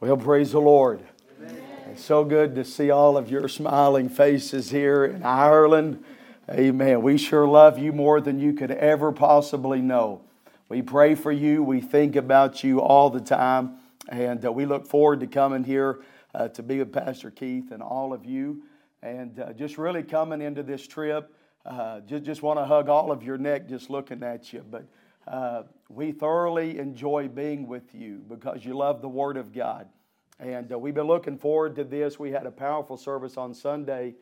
Well, praise the Lord. Amen. It's so good to see all of your smiling faces here in Ireland. Amen. We sure love you more than you could ever possibly know. We pray for you. We think about you all the time. And uh, we look forward to coming here uh, to be with Pastor Keith and all of you. And uh, just really coming into this trip, uh, just, just want to hug all of your neck just looking at you. But uh, we thoroughly enjoy being with you because you love the Word of God. And uh, we've been looking forward to this. We had a powerful service on Sunday,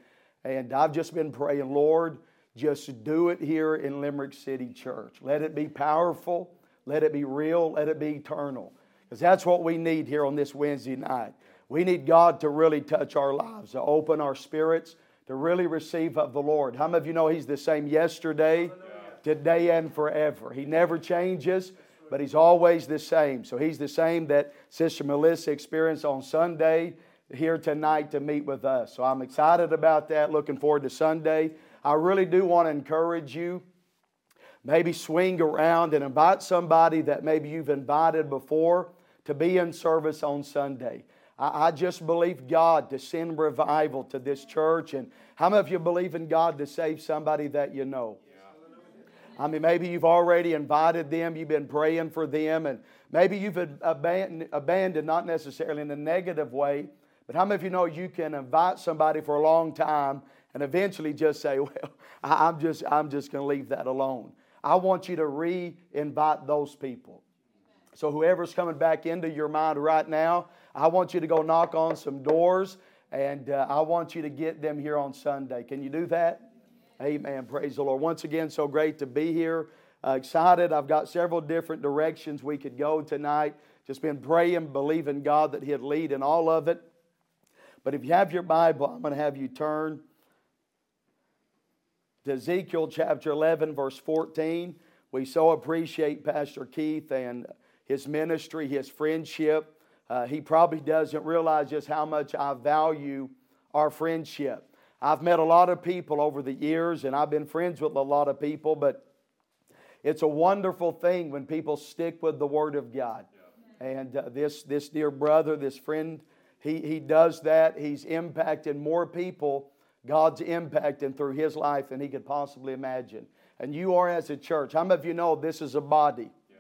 and I've just been praying, Lord, just do it here in Limerick City Church. Let it be powerful, let it be real, let it be eternal. Because that's what we need here on this Wednesday night. We need God to really touch our lives, to open our spirits, to really receive of the Lord. How many of you know He's the same yesterday? Today and forever. He never changes, but He's always the same. So He's the same that Sister Melissa experienced on Sunday here tonight to meet with us. So I'm excited about that, looking forward to Sunday. I really do want to encourage you. Maybe swing around and invite somebody that maybe you've invited before to be in service on Sunday. I, just believe God to send revival to this church. And how many of you believe in God to save somebody that you know? I mean, maybe you've already invited them, you've been praying for them, and maybe you've abandoned, abandoned not necessarily in a negative way, but how many of you know you can invite somebody for a long time and eventually just say, Well, I'm just, I'm just going to leave that alone? I want you to re invite those people. So, whoever's coming back into your mind right now, I want you to go knock on some doors and uh, I want you to get them here on Sunday. Can you do that? Amen. Praise the Lord. Once again, so great to be here. Uh, excited. I've got several different directions we could go tonight. Just been praying, believing God that He'd lead in all of it. But if you have your Bible, I'm going to have you turn to Ezekiel chapter 11, verse 14. We so appreciate Pastor Keith and his ministry, his friendship. Uh, he probably doesn't realize just how much I value our friendship. I've met a lot of people over the years, and I've been friends with a lot of people, but it's a wonderful thing when people stick with the Word of God. Yeah. And uh, this, this dear brother, this friend, he, he does that. He's impacted more people, God's impacting through his life than he could possibly imagine. And you are as a church. How many of you know this is a body? Yeah.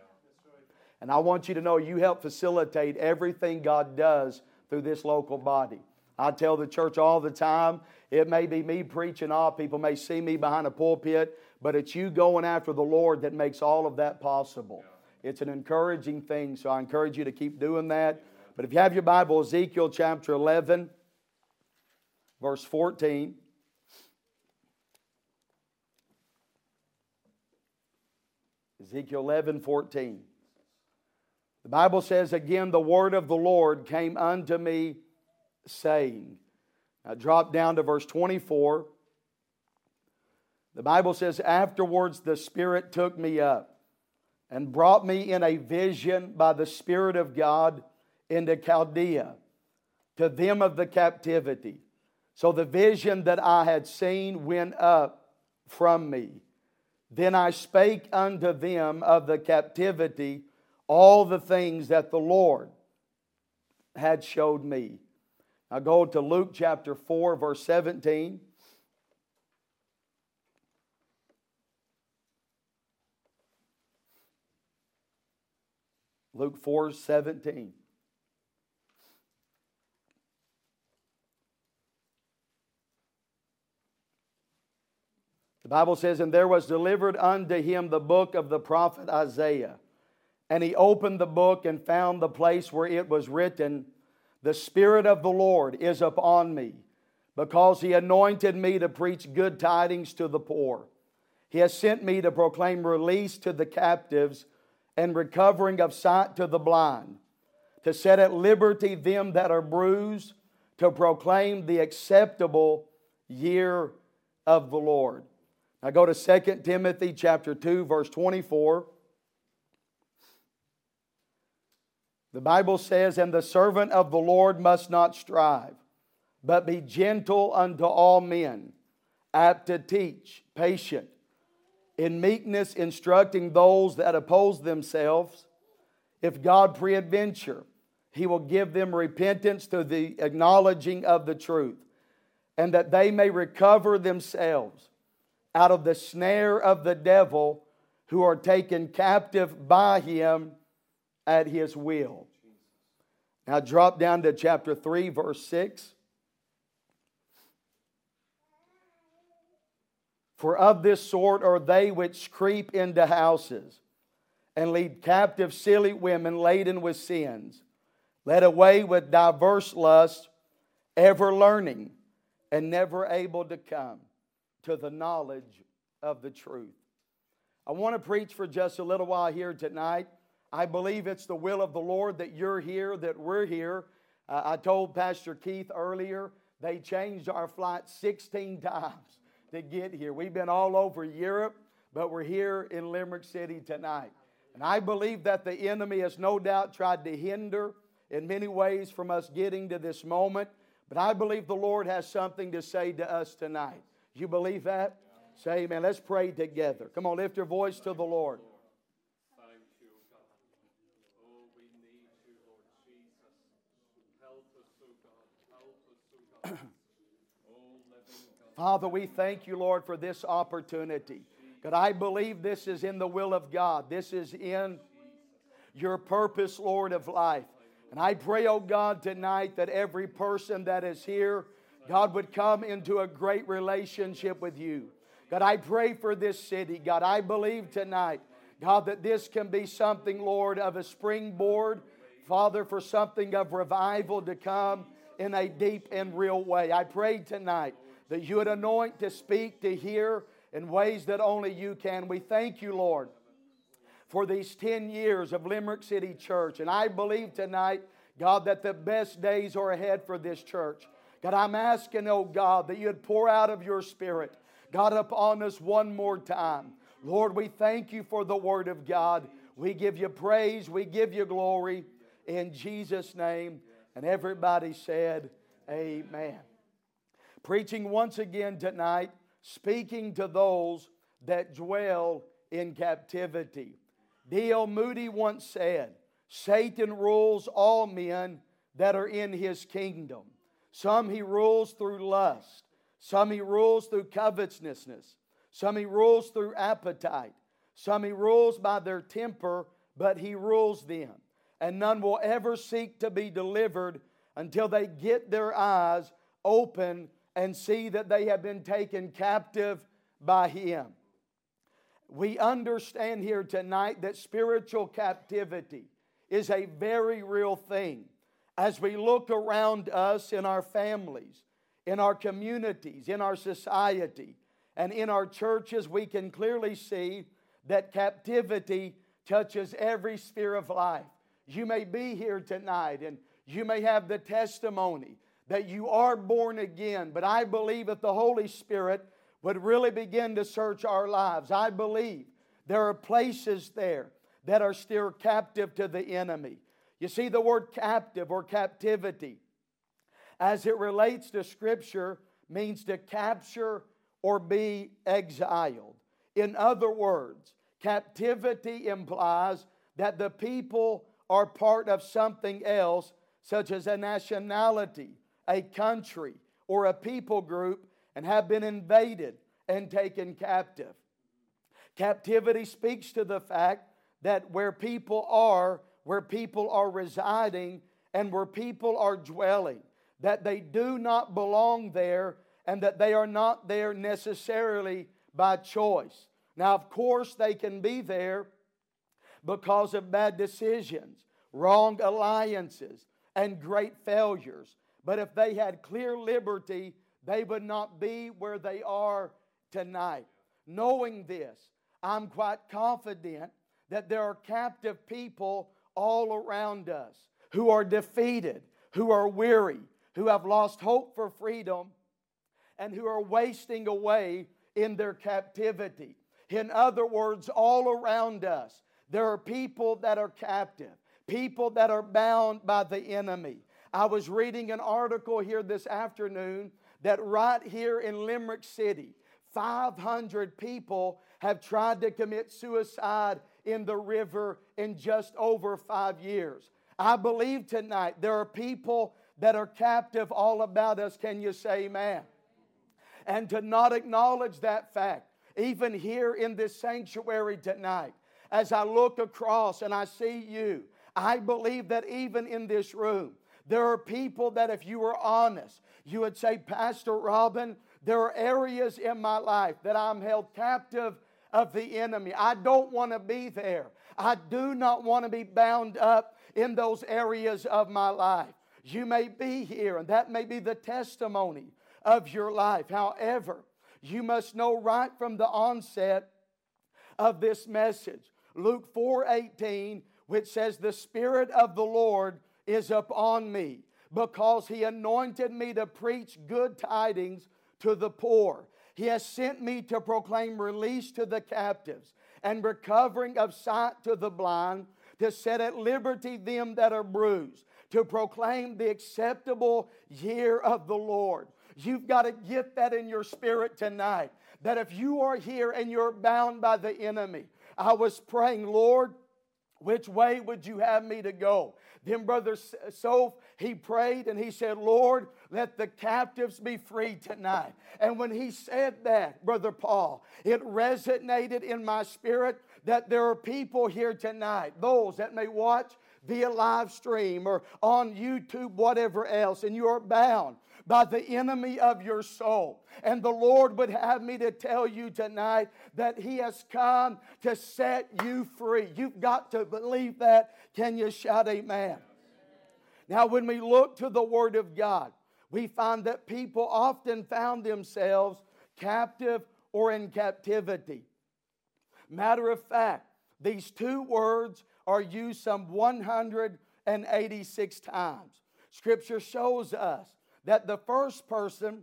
And I want you to know you help facilitate everything God does through this local body. I tell the church all the time it may be me preaching off, people may see me behind a pulpit, but it's you going after the Lord that makes all of that possible. It's an encouraging thing, so I encourage you to keep doing that. But if you have your Bible, Ezekiel chapter 11, verse 14. Ezekiel 11, 14. The Bible says, Again, the word of the Lord came unto me, saying, now drop down to verse 24. The Bible says, Afterwards the Spirit took me up and brought me in a vision by the Spirit of God into Chaldea to them of the captivity. So the vision that I had seen went up from me. Then I spake unto them of the captivity all the things that the Lord had showed me. Now go to Luke chapter 4, verse 17. Luke 4 17. The Bible says, And there was delivered unto him the book of the prophet Isaiah. And he opened the book and found the place where it was written, the Spirit of the Lord is upon me, because He anointed me to preach good tidings to the poor. He has sent me to proclaim release to the captives and recovering of sight to the blind, to set at liberty them that are bruised, to proclaim the acceptable year of the Lord. Now go to 2 Timothy chapter 2 verse 24. The Bible says, And the servant of the Lord must not strive, but be gentle unto all men, apt to teach, patient, in meekness instructing those that oppose themselves, if God peradventure He will give them repentance to the acknowledging of the truth, and that they may recover themselves out of the snare of the devil who are taken captive by him at his will. Now drop down to chapter 3, verse 6. For of this sort are they which creep into houses and lead captive silly women laden with sins, led away with diverse lusts, ever learning and never able to come to the knowledge of the truth. I want to preach for just a little while here tonight. I believe it's the will of the Lord that you're here, that we're here. Uh, I told Pastor Keith earlier, they changed our flight 16 times to get here. We've been all over Europe, but we're here in Limerick City tonight. And I believe that the enemy has no doubt tried to hinder in many ways from us getting to this moment. But I believe the Lord has something to say to us tonight. You believe that? Say amen. Let's pray together. Come on, lift your voice to the Lord. Father, we thank you, Lord, for this opportunity. God, I believe this is in the will of God. This is in your purpose, Lord, of life. And I pray, oh God, tonight that every person that is here, God, would come into a great relationship with you. God, I pray for this city. God, I believe tonight, God, that this can be something, Lord, of a springboard, Father, for something of revival to come in a deep and real way. I pray tonight that you would anoint to speak, to hear in ways that only you can. We thank you, Lord, for these 10 years of Limerick City Church. And I believe tonight, God, that the best days are ahead for this church. God, I'm asking, oh God, that you'd pour out of your spirit, God, upon us one more time. Lord, we thank you for the word of God. We give you praise, we give you glory in Jesus' name. And everybody said, Amen preaching once again tonight, speaking to those that dwell in captivity. D.L. Moody once said, Satan rules all men that are in his kingdom. Some he rules through lust, some he rules through covetousness, some he rules through appetite, some he rules by their temper, but he rules them. And none will ever seek to be delivered until they get their eyes open and see that they have been taken captive by Him. We understand here tonight that spiritual captivity is a very real thing. As we look around us in our families, in our communities, in our society, and in our churches, we can clearly see that captivity touches every sphere of life. You may be here tonight and you may have the testimony that you are born again. But I believe that the Holy Spirit would really begin to search our lives. I believe there are places there that are still captive to the enemy. You see, the word captive or captivity, as it relates to Scripture, means to capture or be exiled. In other words, captivity implies that the people are part of something else, such as a nationality a country or a people group and have been invaded and taken captive. Captivity speaks to the fact that where people are, where people are residing, and where people are dwelling, that they do not belong there and that they are not there necessarily by choice. Now, of course, they can be there because of bad decisions, wrong alliances, and great failures. But if they had clear liberty, they would not be where they are tonight. Knowing this, I'm quite confident that there are captive people all around us who are defeated, who are weary, who have lost hope for freedom, and who are wasting away in their captivity. In other words, all around us, there are people that are captive, people that are bound by the enemy. I was reading an article here this afternoon that right here in Limerick City, 500 people have tried to commit suicide in the river in just over five years. I believe tonight there are people that are captive all about us. Can you say amen? And to not acknowledge that fact, even here in this sanctuary tonight, as I look across and I see you, I believe that even in this room, there are people that if you were honest, you would say, Pastor Robin, there are areas in my life that I'm held captive of the enemy. I don't want to be there. I do not want to be bound up in those areas of my life. You may be here, and that may be the testimony of your life. However, you must know right from the onset of this message. Luke 4 18, which says, The Spirit of the Lord is upon me, because he anointed me to preach good tidings to the poor. He has sent me to proclaim release to the captives and recovering of sight to the blind, to set at liberty them that are bruised, to proclaim the acceptable year of the Lord. You've got to get that in your spirit tonight. That if you are here and you're bound by the enemy, I was praying, Lord, which way would you have me to go? Then Brother Soph, he prayed and he said, Lord, let the captives be free tonight. And when he said that, Brother Paul, it resonated in my spirit that there are people here tonight, those that may watch via live stream or on YouTube, whatever else, and you are bound by the enemy of your soul. And the Lord would have me to tell you tonight that He has come to set you free. You've got to believe that. Can you shout amen? Now, when we look to the Word of God, we find that people often found themselves captive or in captivity. Matter of fact, these two words are used some 186 times. Scripture shows us that the first person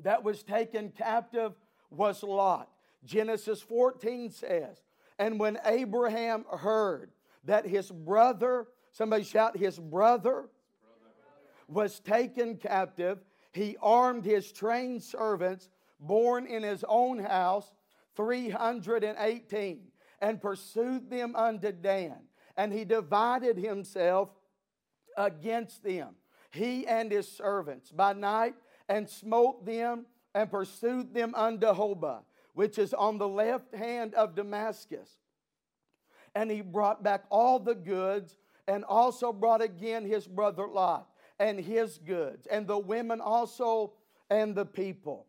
that was taken captive was Lot. Genesis 14 says, And when Abraham heard that his brother, somebody shout, his brother was taken captive, he armed his trained servants, born in his own house, 318, and pursued them unto Dan and he divided himself against them, he and his servants, by night, and smote them and pursued them unto Hobah, which is on the left hand of Damascus. And he brought back all the goods, and also brought again his brother Lot and his goods, and the women also and the people.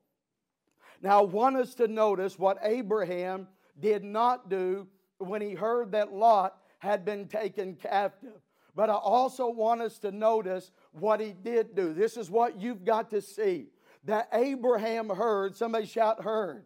Now, I want us to notice what Abraham did not do when he heard that Lot had been taken captive. But I also want us to notice what he did do. This is what you've got to see. That Abraham heard, somebody shout, heard.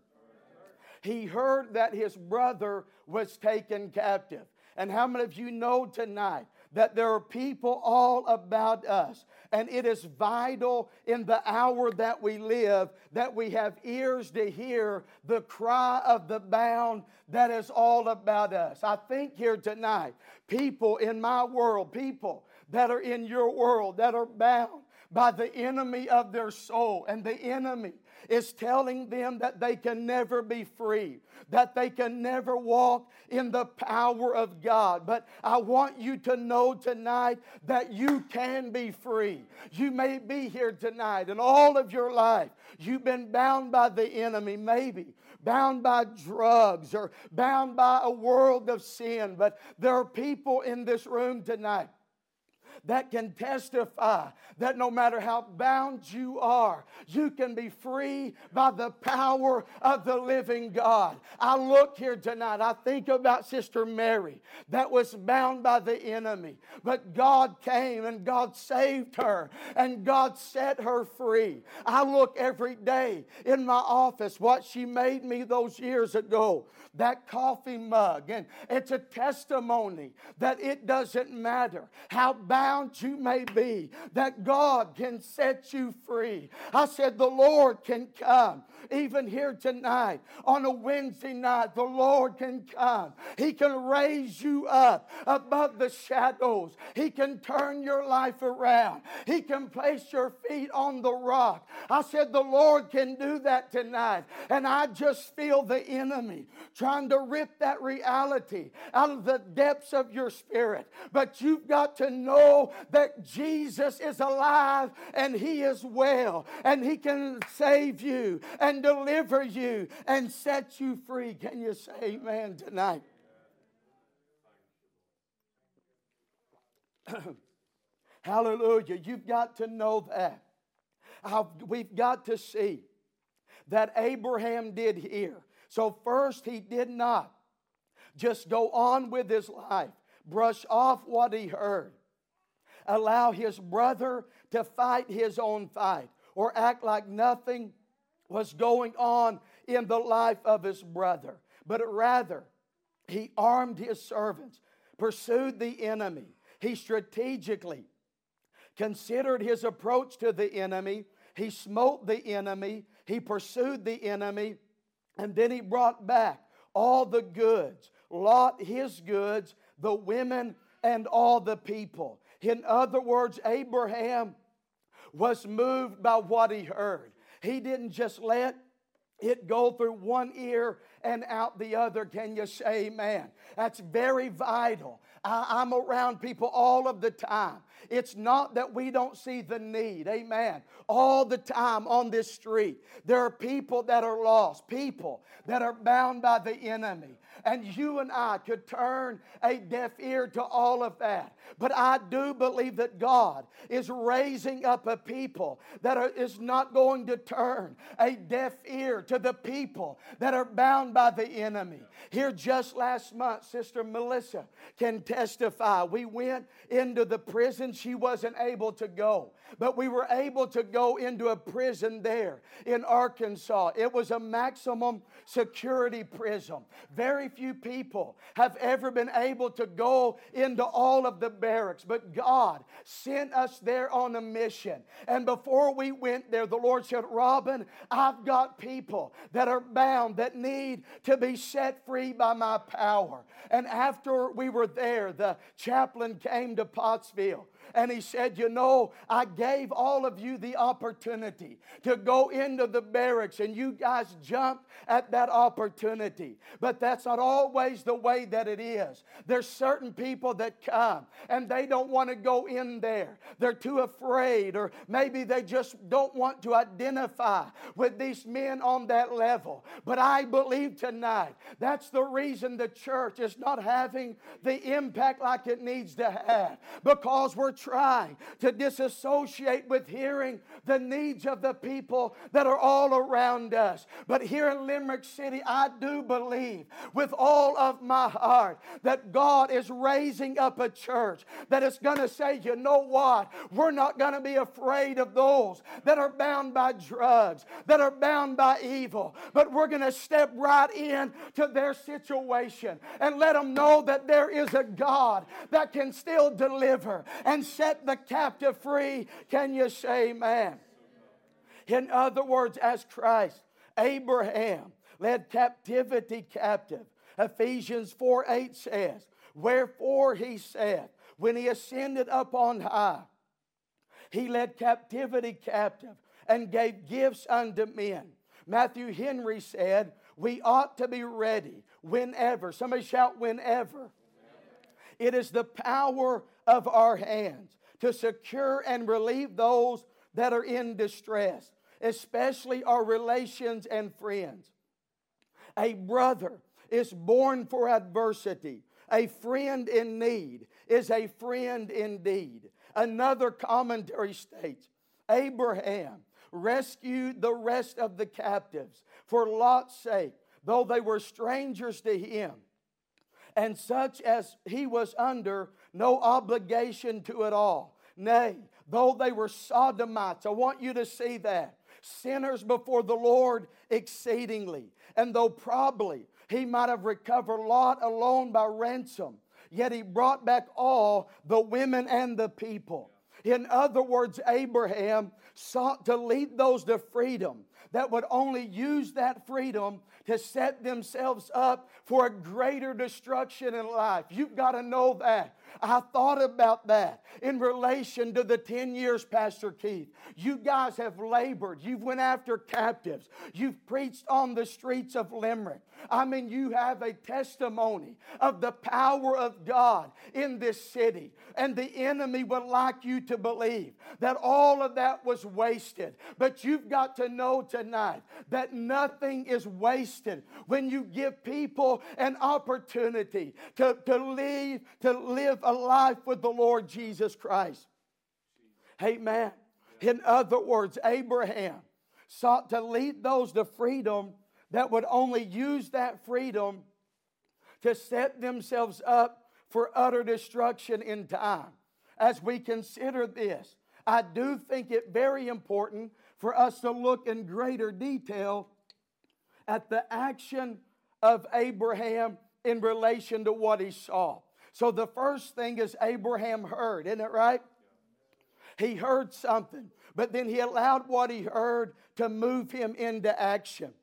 He heard that his brother was taken captive. And how many of you know tonight that there are people all about us? And it is vital in the hour that we live that we have ears to hear the cry of the bound that is all about us. I think here tonight, people in my world, people that are in your world that are bound by the enemy of their soul. And the enemy is telling them that they can never be free, that they can never walk in the power of God. But I want you to know tonight that you can be free. You may be here tonight, and all of your life you've been bound by the enemy, maybe bound by drugs or bound by a world of sin. But there are people in this room tonight that can testify that no matter how bound you are, you can be free by the power of the living God. I look here tonight, I think about Sister Mary that was bound by the enemy, but God came and God saved her and God set her free. I look every day in my office what she made me those years ago, that coffee mug, and it's a testimony that it doesn't matter how bound bound you may be, that God can set you free. I said, The Lord can come. Even here tonight on a Wednesday night, the Lord can come. He can raise you up above the shadows. He can turn your life around. He can place your feet on the rock. I said, The Lord can do that tonight. And I just feel the enemy trying to rip that reality out of the depths of your spirit. But you've got to know that Jesus is alive and He is well and He can save you and deliver you and set you free. Can you say amen tonight? Hallelujah. You've got to know that. we've got to see that Abraham did here. So, first, he did not just go on with his life, brush off what he heard, allow his brother to fight his own fight, or act like nothing was going on in the life of his brother, but rather, he armed his servants, pursued the enemy. He strategically considered his approach to the enemy. He smote the enemy. He pursued the enemy. And then he brought back all the goods Lot his goods, the women, and all the people. In other words, Abraham was moved by what he heard. He didn't just let it go through one ear and out the other. Can you say amen? That's very vital. I, am around people all of the time. It's not that we don't see the need. Amen. All the time on this street, there are people that are lost, people that are bound by the enemy. And you and I could turn a deaf ear to all of that. But I do believe that God is raising up a people that are, is not going to turn a deaf ear to the people that are bound by the enemy. Here just last month, Sister Melissa can testify. We went into the prison. She wasn't able to go, but we were able to go into a prison there in Arkansas. It was a maximum security prison. Very few people have ever been able to go into all of the barracks, but God sent us there on a mission. And before we went there, the Lord said, Robin, I've got people that are bound that need to be set free by my power. And after we were there, the chaplain came to Pottsville and he said, You know, I gave all of you the opportunity to go into the barracks, and you guys jumped at that opportunity. But that's not always the way that it is. There's certain people that come and they don't want to go in there. They're too afraid, or maybe they just don't want to identify with these men on that level. But I believe tonight that's the reason the church is not having the impact like it needs to have because we're trying to disassociate with hearing the needs of the people that are all around us. But here in Limerick City, I do believe with all of my heart that God is raising up a church that is going to say, you know what? We're not going to be afraid of those that are bound by drugs, that are bound by evil, but we're going to step right in to their situation and let them know that there is a God that can still deliver and set the captive free. Can you say amen? In other words, as Christ, Abraham led captivity captive. Ephesians 4 8 says, Wherefore he said, when he ascended up on high, he led captivity captive and gave gifts unto men. Matthew Henry said, We ought to be ready whenever. Somebody shout, whenever. It is the power of our hands to secure and relieve those that are in distress, especially our relations and friends. A brother is born for adversity. A friend in need is a friend indeed. Another commentary states Abraham rescued the rest of the captives for Lot's sake, though they were strangers to him and such as he was under no obligation to it all. Nay, though they were sodomites, I want you to see that. Sinners before the Lord exceedingly. And though probably he might have recovered Lot alone by ransom, yet he brought back all the women and the people. In other words, Abraham sought to lead those to freedom that would only use that freedom to set themselves up for a greater destruction in life. You've got to know that. I thought about that in relation to the 10 years, Pastor Keith. You guys have labored. You've went after captives. You've preached on the streets of Limerick. I mean, you have a testimony of the power of God in this city. And the enemy would like you to believe that all of that was wasted. But you've got to know tonight that nothing is wasted when you give people an opportunity to, to leave, to live a life with the Lord Jesus Christ. Amen. In other words, Abraham sought to lead those to freedom that would only use that freedom to set themselves up for utter destruction in time. As we consider this, I do think it very important for us to look in greater detail at the action of Abraham in relation to what he saw. So the first thing is Abraham heard, isn't it right? He heard something, but then he allowed what he heard to move him into action.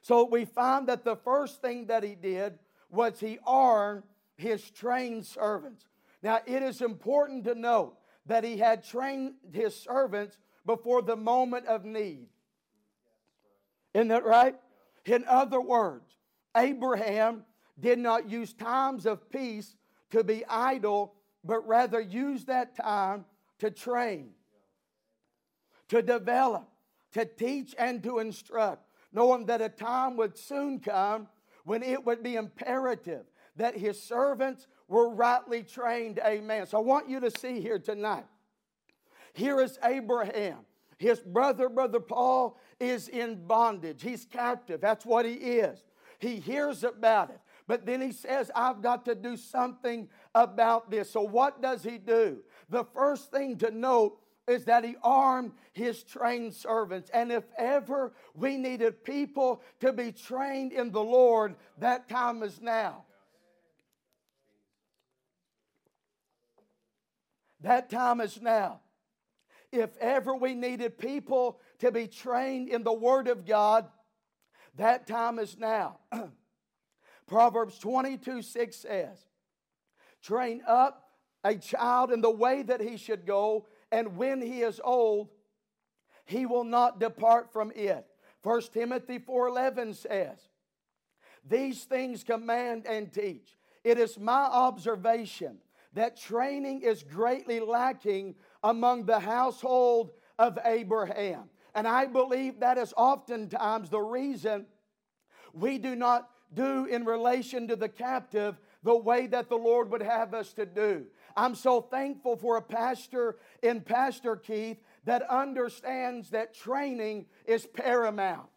So we find that the first thing that he did was he armed his trained servants. Now it is important to note that he had trained his servants before the moment of need. Isn't that right? In other words, Abraham did not use times of peace to be idle, but rather used that time to train, to develop, to teach, and to instruct, knowing that a time would soon come when it would be imperative that his servants were rightly trained. Amen. So I want you to see here tonight. Here is Abraham. His brother, brother Paul, is in bondage. He's captive. That's what he is. He hears about it. But then he says, I've got to do something about this. So, what does he do? The first thing to note is that he armed his trained servants. And if ever we needed people to be trained in the Lord, that time is now. That time is now. If ever we needed people to be trained in the Word of God, that time is now. Proverbs 22 6 says, Train up a child in the way that he should go, and when he is old, he will not depart from it. 1 Timothy 4:11 says, These things command and teach. It is my observation that training is greatly lacking among the household of Abraham. And I believe that is oftentimes the reason we do not do in relation to the captive the way that the Lord would have us to do. I'm so thankful for a pastor in Pastor Keith that understands that training is paramount.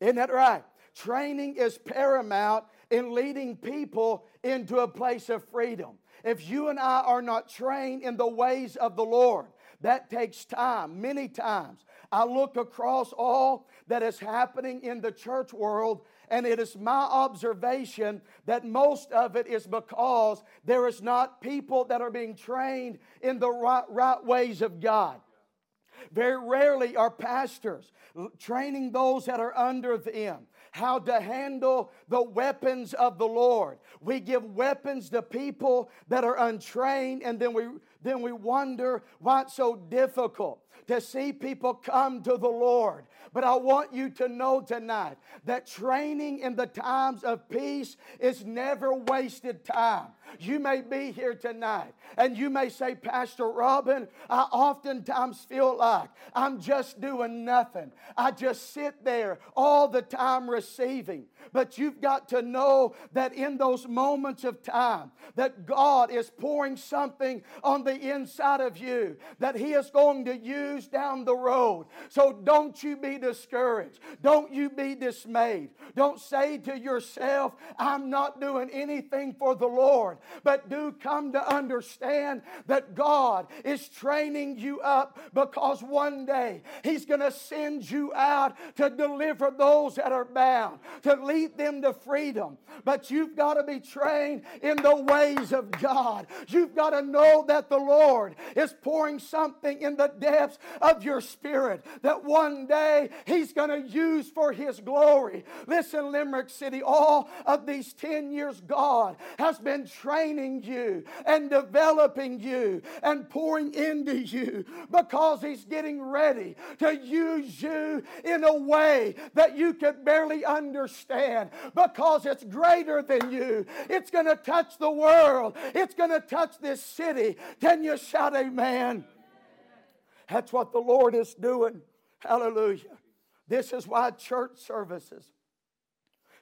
Isn't that right? Training is paramount in leading people into a place of freedom. If you and I are not trained in the ways of the Lord, that takes time, many times. I look across all that is happening in the church world, and it is my observation that most of it is because there is not people that are being trained in the right, right ways of God. Very rarely are pastors training those that are under them how to handle the weapons of the Lord. We give weapons to people that are untrained, and then we then we wonder why it's so difficult to see people come to the Lord. But I want you to know tonight that training in the times of peace is never wasted time. You may be here tonight and you may say, Pastor Robin, I oftentimes feel like I'm just doing nothing. I just sit there all the time receiving. But you've got to know that in those moments of time that God is pouring something on the inside of you that He is going to use down the road. So don't you be discouraged. Don't you be dismayed. Don't say to yourself, I'm not doing anything for the Lord. But do come to understand that God is training you up because one day He's going to send you out to deliver those that are bound, to lead them to freedom. But you've got to be trained in the ways of God. You've got to know that the Lord is pouring something in the depths of your spirit that one day He's going to use for His glory. Listen, Limerick City, all of these 10 years, God has been training you and developing you and pouring into you because He's getting ready to use you in a way that you could barely understand because it's greater than you. It's going to touch the world, it's going to touch this city. Can you shout amen? That's what the Lord is doing. Hallelujah. This is why church services,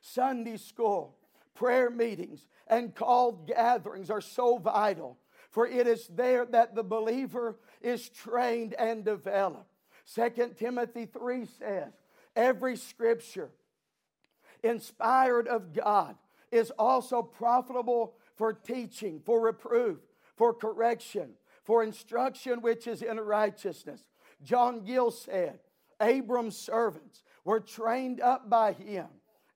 Sunday school, prayer meetings, and called gatherings are so vital. For it is there that the believer is trained and developed. 2 Timothy 3 says, Every scripture inspired of God is also profitable for teaching, for reproof, for correction, for instruction which is in righteousness. John Gill said, Abram's servants were trained up by him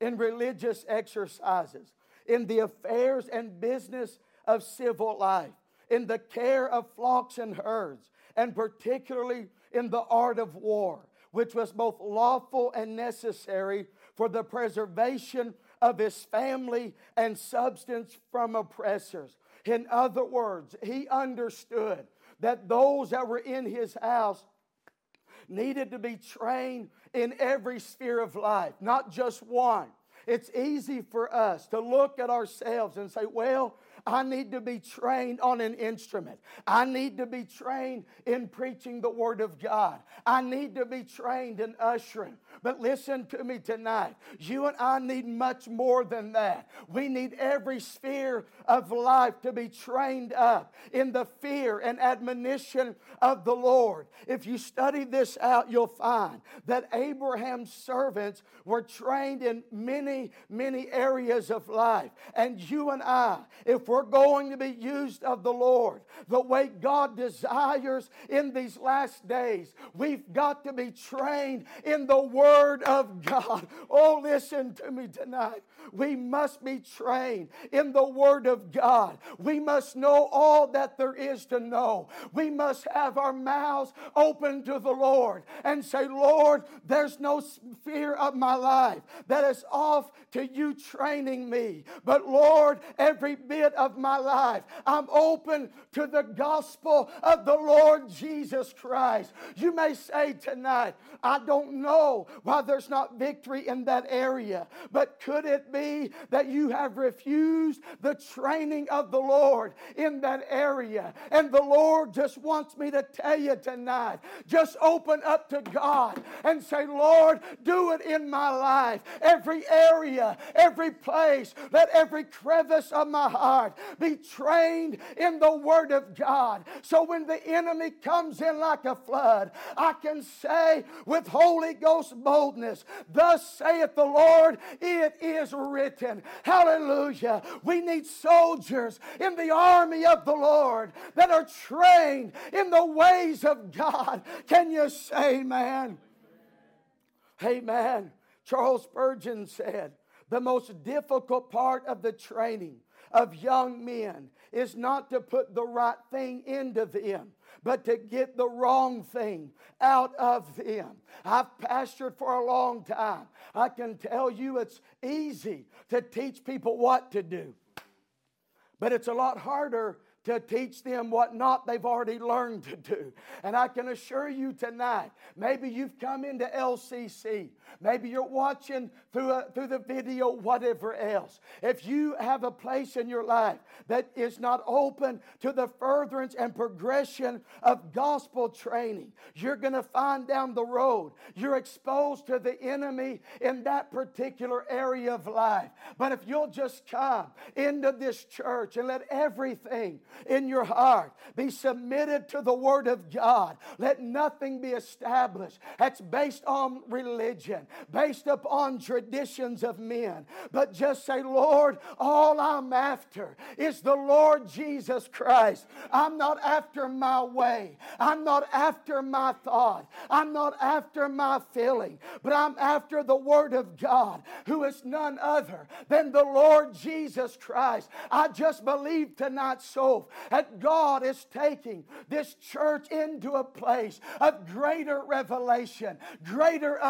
in religious exercises, in the affairs and business of civil life, in the care of flocks and herds, and particularly in the art of war, which was both lawful and necessary for the preservation of his family and substance from oppressors. In other words, he understood that those that were in his house needed to be trained in every sphere of life, not just one. It's easy for us to look at ourselves and say, well, I need to be trained on an instrument. I need to be trained in preaching the Word of God. I need to be trained in ushering. But listen to me tonight. You and I need much more than that. We need every sphere of life to be trained up in the fear and admonition of the Lord. If you study this out, you'll find that Abraham's servants were trained in many, many areas of life. And you and I, if we're going to be used of the Lord the way God desires in these last days, we've got to be trained in the Word of God. Oh, listen to me tonight. We must be trained in the Word of God. We must know all that there is to know. We must have our mouths open to the Lord and say, Lord, there's no fear of my life that is off to you training me. But Lord, every bit of my life. I'm open to the gospel of the Lord Jesus Christ. You may say tonight, I don't know why there's not victory in that area, but could it be that you have refused the training of the Lord in that area? And the Lord just wants me to tell you tonight, just open up to God and say, Lord, do it in my life. Every area, every place, let every crevice of my heart be trained in the Word of God. So when the enemy comes in like a flood, I can say with Holy Ghost boldness, Thus saith the Lord, it is written. Hallelujah. We need soldiers in the army of the Lord that are trained in the ways of God. Can you say, man? Amen. Charles Spurgeon said, the most difficult part of the training of young men is not to put the right thing into them, but to get the wrong thing out of them. I've pastored for a long time. I can tell you it's easy to teach people what to do, but it's a lot harder to teach them what not they've already learned to do. And I can assure you tonight, maybe you've come into LCC, maybe you're watching through, a, through the video, whatever else. If you have a place in your life that is not open to the furtherance and progression of gospel training, you're going to find down the road you're exposed to the enemy in that particular area of life. But if you'll just come into this church and let everything in your heart. Be submitted to the Word of God. Let nothing be established that's based on religion, based upon traditions of men. But just say, Lord, all I'm after is the Lord Jesus Christ. I'm not after my way. I'm not after my thought. I'm not after my feeling. But I'm after the Word of God, who is none other than the Lord Jesus Christ. I just believe tonight so that God is taking this church into a place of greater revelation, greater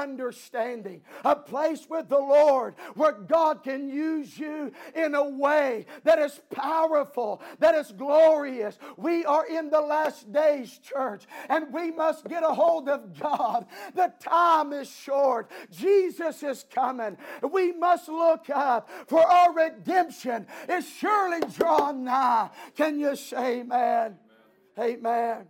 understanding, a place with the Lord where God can use you in a way that is powerful, that is glorious. We are in the last days, church, and we must get a hold of God. The time is short. Jesus is coming. We must look up, for our redemption is surely drawn nigh. Can you say amen? Amen. amen.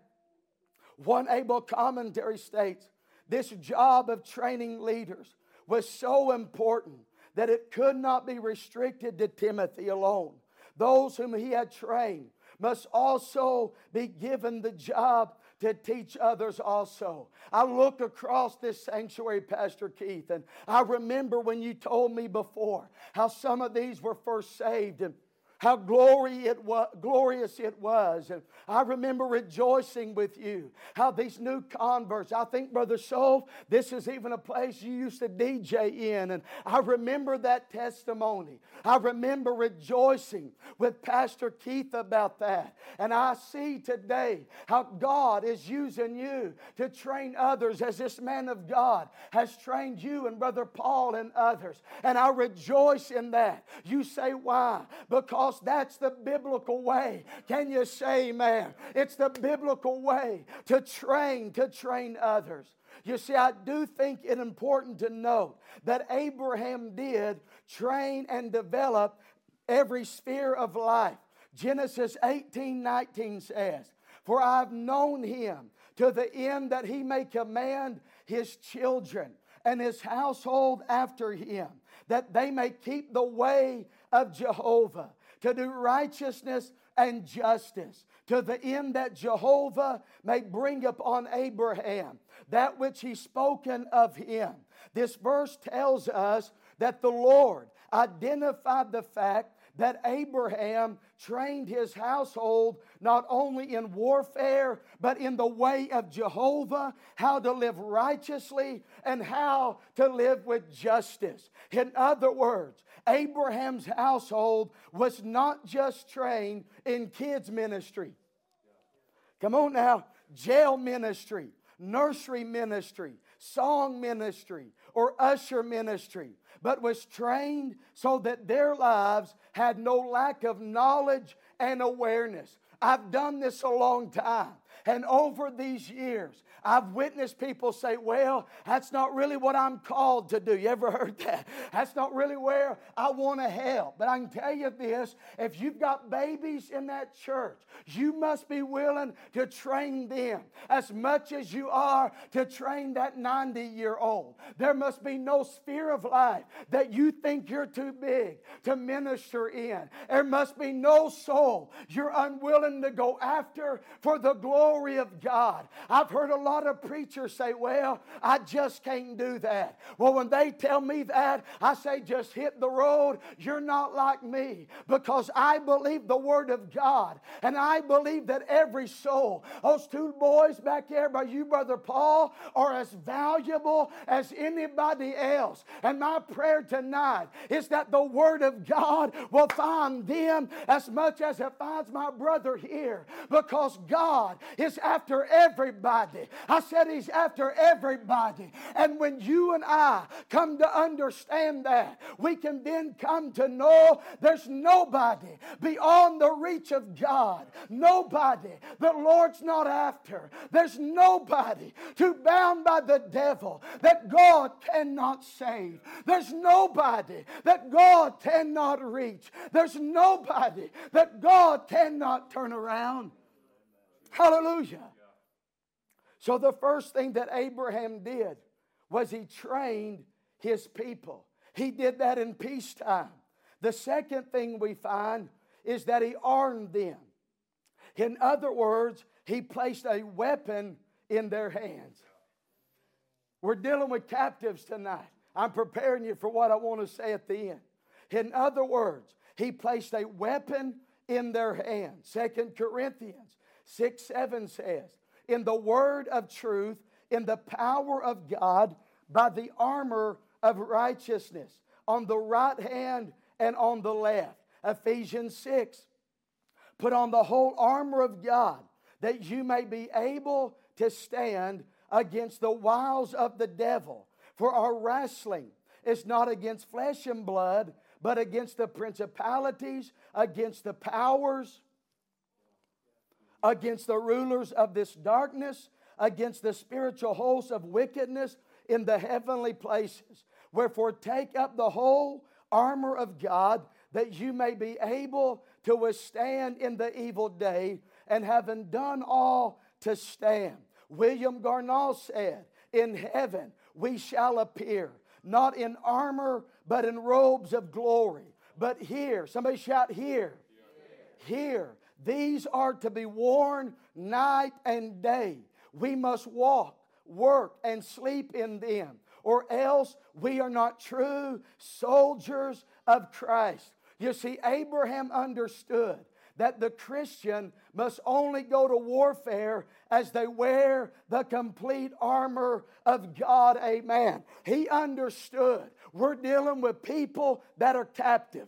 One able commentary states this job of training leaders was so important that it could not be restricted to Timothy alone. Those whom he had trained must also be given the job to teach others also. I look across this sanctuary, Pastor Keith, and I remember when you told me before how some of these were first saved and how glory it was, glorious it was. And I remember rejoicing with you. How these new converts, I think, Brother Soul, this is even a place you used to DJ in. And I remember that testimony. I remember rejoicing with Pastor Keith about that. And I see today how God is using you to train others as this man of God has trained you and Brother Paul and others. And I rejoice in that. You say, why? Because because that's the biblical way. Can you say amen? It's the biblical way to train, to train others. You see, I do think it important to note that Abraham did train and develop every sphere of life. Genesis 18 19 says, For I've known him to the end that he may command his children and his household after him, that they may keep the way of Jehovah to do righteousness and justice, to the end that Jehovah may bring upon Abraham that which he spoken of him. This verse tells us that the Lord identified the fact that Abraham trained his household not only in warfare, but in the way of Jehovah, how to live righteously and how to live with justice. In other words, Abraham's household was not just trained in kids' ministry. Come on now, jail ministry, nursery ministry, song ministry, or usher ministry, but was trained so that their lives had no lack of knowledge and awareness. I've done this a long time. And over these years, I've witnessed people say, Well, that's not really what I'm called to do. You ever heard that? That's not really where I want to help. But I can tell you this if you've got babies in that church, you must be willing to train them as much as you are to train that 90 year old. There must be no sphere of life that you think you're too big to minister in. There must be no soul you're unwilling to go after for the glory glory of God. I've heard a lot of preachers say, Well, I just can't do that. Well, when they tell me that, I say, Just hit the road. You're not like me because I believe the Word of God and I believe that every soul, those two boys back there by you, Brother Paul, are as valuable as anybody else. And my prayer tonight is that the Word of God will find them as much as it finds my brother here because God is after everybody. I said He's after everybody. And when you and I come to understand that, we can then come to know there's nobody beyond the reach of God. Nobody the Lord's not after. There's nobody too bound by the devil that God cannot save. There's nobody that God cannot reach. There's nobody that God cannot turn around. Hallelujah. So the first thing that Abraham did was he trained his people. He did that in peacetime. The second thing we find is that he armed them. In other words, he placed a weapon in their hands. We're dealing with captives tonight. I'm preparing you for what I want to say at the end. In other words, he placed a weapon in their hands. Second Corinthians 6 7 says, In the word of truth, in the power of God, by the armor of righteousness, on the right hand and on the left. Ephesians 6. Put on the whole armor of God that you may be able to stand against the wiles of the devil. For our wrestling is not against flesh and blood, but against the principalities, against the powers, against the rulers of this darkness, against the spiritual hosts of wickedness in the heavenly places. Wherefore, take up the whole armor of God that you may be able to withstand in the evil day, and having done all to stand. William Gurnall said, In heaven we shall appear, not in armor, but in robes of glory. But here, somebody shout, Here. Here. These are to be worn night and day. We must walk, work, and sleep in them, or else we are not true soldiers of Christ. You see, Abraham understood that the Christian must only go to warfare as they wear the complete armor of God. Amen. He understood we're dealing with people that are captive.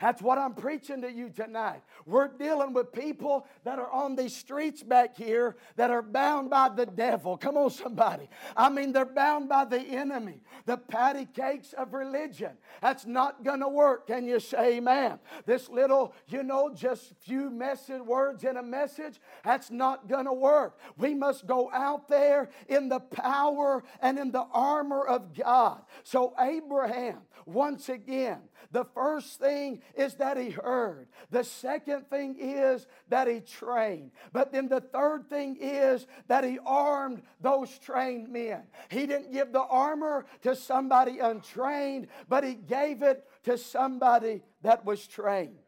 That's what I'm preaching to you tonight. We're dealing with people that are on these streets back here that are bound by the devil. Come on, somebody. I mean, they're bound by the enemy, the patty cakes of religion. That's not going to work. Can you say amen? This little, you know, just few message words in a message, that's not going to work. We must go out there in the power and in the armor of God. So, Abraham, once again, the first thing is that he heard. The second thing is that he trained. But then the third thing is that he armed those trained men. He didn't give the armor to somebody untrained, but he gave it to somebody that was trained.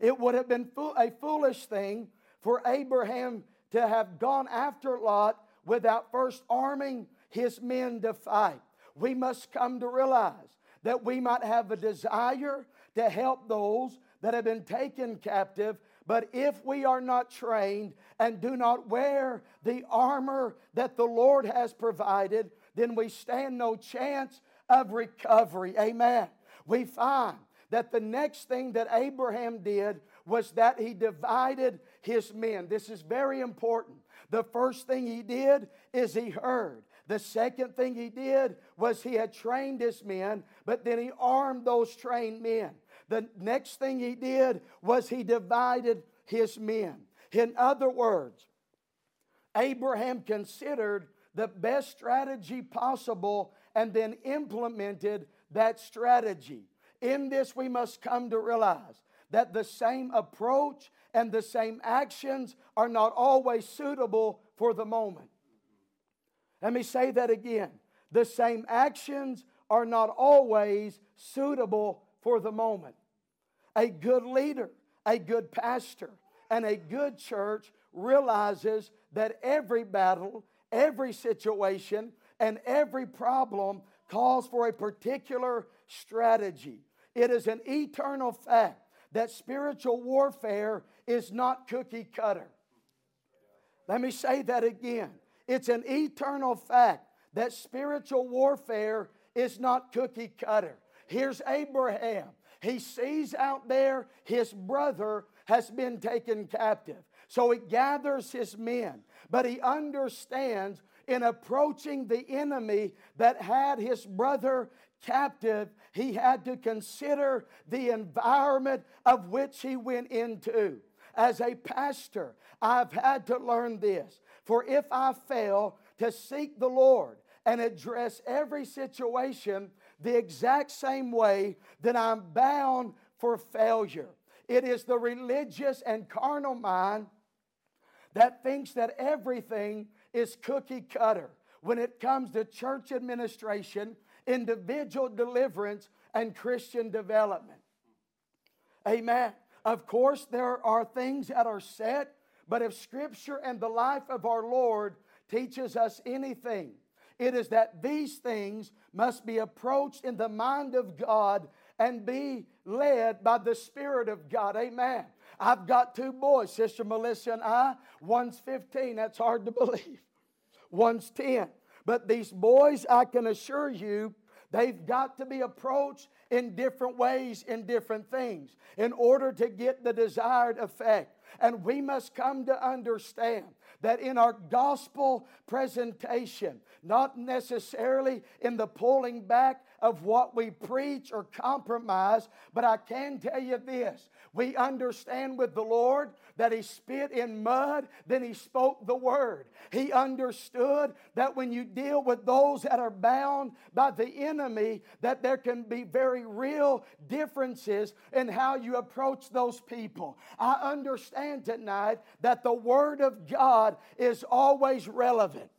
It would have been a foolish thing for Abraham to have gone after Lot without first arming his men to fight. We must come to realize that we might have a desire to help those that have been taken captive. But if we are not trained and do not wear the armor that the Lord has provided, then we stand no chance of recovery. Amen. We find that the next thing that Abraham did was that he divided his men. This is very important. The first thing he did is he heard. The second thing he did was he had trained his men, but then he armed those trained men. The next thing he did was he divided his men. In other words, Abraham considered the best strategy possible and then implemented that strategy. In this, we must come to realize that the same approach and the same actions are not always suitable for the moment. Let me say that again. The same actions are not always suitable for the moment. A good leader, a good pastor, and a good church realizes that every battle, every situation, and every problem calls for a particular strategy. It is an eternal fact that spiritual warfare is not cookie cutter. Let me say that again. It's an eternal fact that spiritual warfare is not cookie cutter. Here's Abraham. He sees out there his brother has been taken captive. So he gathers his men, but he understands in approaching the enemy that had his brother captive, he had to consider the environment of which he went into. As a pastor, I've had to learn this. For if I fail to seek the Lord and address every situation the exact same way, then I'm bound for failure. It is the religious and carnal mind that thinks that everything is cookie cutter when it comes to church administration, individual deliverance, and Christian development. Amen. Of course, there are things that are set, but if Scripture and the life of our Lord teaches us anything, it is that these things must be approached in the mind of God and be led by the Spirit of God. Amen. I've got two boys, Sister Melissa and I. One's 15, that's hard to believe. One's 10. But these boys, I can assure you, they've got to be approached in different ways, in different things, in order to get the desired effect. And we must come to understand that in our gospel presentation, not necessarily in the pulling back of what we preach or compromise, but I can tell you this we understand with the Lord that He spit in mud, then He spoke the word. He understood that when you deal with those that are bound by the enemy, that there can be very real differences in how you approach those people. I understand tonight that the Word of God is always relevant.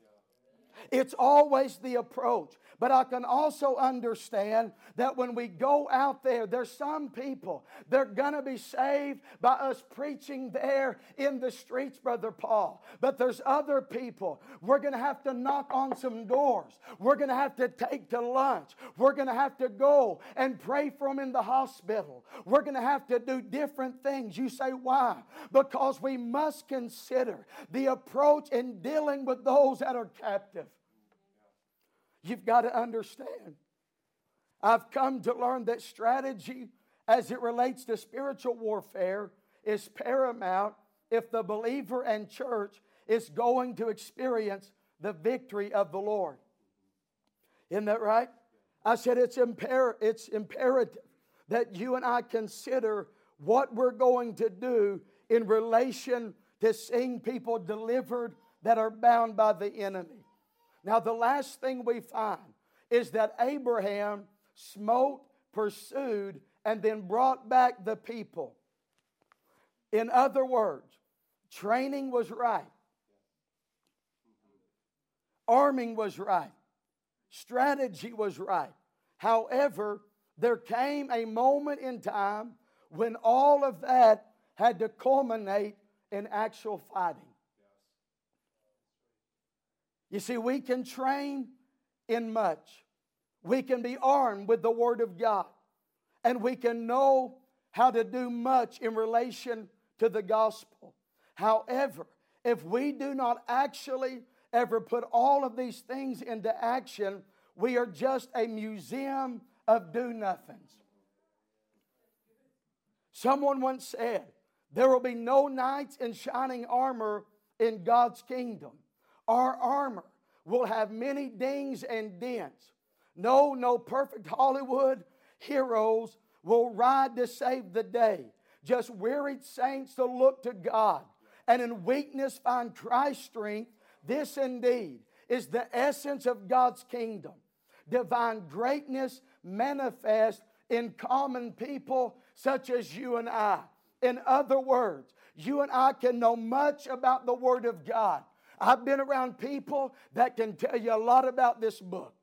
It's always the approach. But I can also understand that when we go out there, there's some people, they're going to be saved by us preaching there in the streets, Brother Paul. But there's other people, we're going to have to knock on some doors. We're going to have to take to lunch. We're going to have to go and pray for them in the hospital. We're going to have to do different things. You say, why? Because we must consider the approach in dealing with those that are captive. You've got to understand. I've come to learn that strategy as it relates to spiritual warfare is paramount if the believer and church is going to experience the victory of the Lord. Isn't that right? I said it's, imper- it's imperative that you and I consider what we're going to do in relation to seeing people delivered that are bound by the enemy. Now, the last thing we find is that Abraham smote, pursued, and then brought back the people. In other words, training was right, arming was right, strategy was right. However, there came a moment in time when all of that had to culminate in actual fighting. You see, we can train in much. We can be armed with the Word of God. And we can know how to do much in relation to the gospel. However, if we do not actually ever put all of these things into action, we are just a museum of do nothings. Someone once said, There will be no knights in shining armor in God's kingdom. Our armor will have many dings and dents. No, no perfect Hollywood heroes will ride to save the day. Just wearied saints to look to God and in weakness find Christ's strength. This indeed is the essence of God's kingdom. Divine greatness manifest in common people such as you and I. In other words, you and I can know much about the Word of God. I've been around people that can tell you a lot about this book.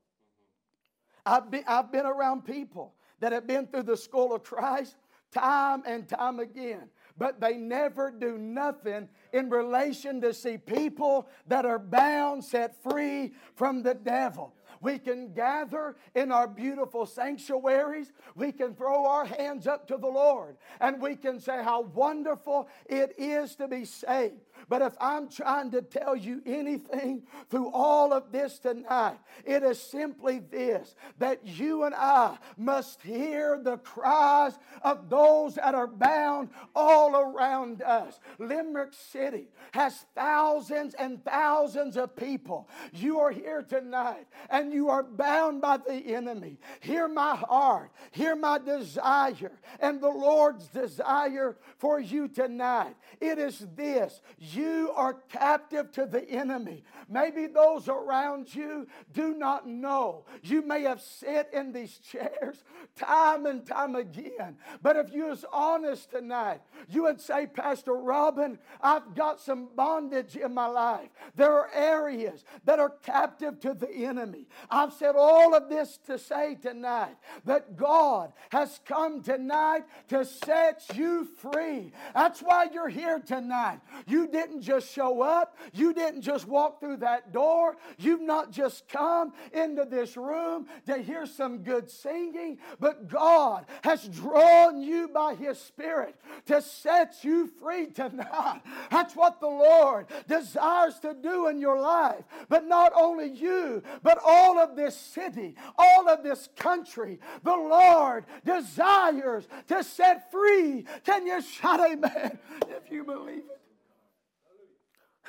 I've been, I've been around people that have been through the school of Christ time and time again but they never do nothing in relation to see people that are bound, set free from the devil. We can gather in our beautiful sanctuaries. We can throw our hands up to the Lord and we can say how wonderful it is to be saved. But if I'm trying to tell you anything through all of this tonight, it is simply this that you and I must hear the cries of those that are bound all around us. Limerick City has thousands and thousands of people. You are here tonight and you are bound by the enemy. Hear my heart, hear my desire, and the Lord's desire for you tonight. It is this you are captive to the enemy. Maybe those around you do not know. You may have sat in these chairs time and time again, but if you was honest tonight, you would say, Pastor Robin, I've got some bondage in my life. There are areas that are captive to the enemy. I've said all of this to say tonight that God has come tonight to set you free. That's why you're here tonight. You didn't just show up, you didn't just walk through that door, you've not just come into this room to hear some good singing, but God has drawn you by His Spirit to set you free tonight. That's what the Lord desires to do in your life. But not only you, but all of this city, all of this country, the Lord desires to set free. Can you shout amen if you believe it?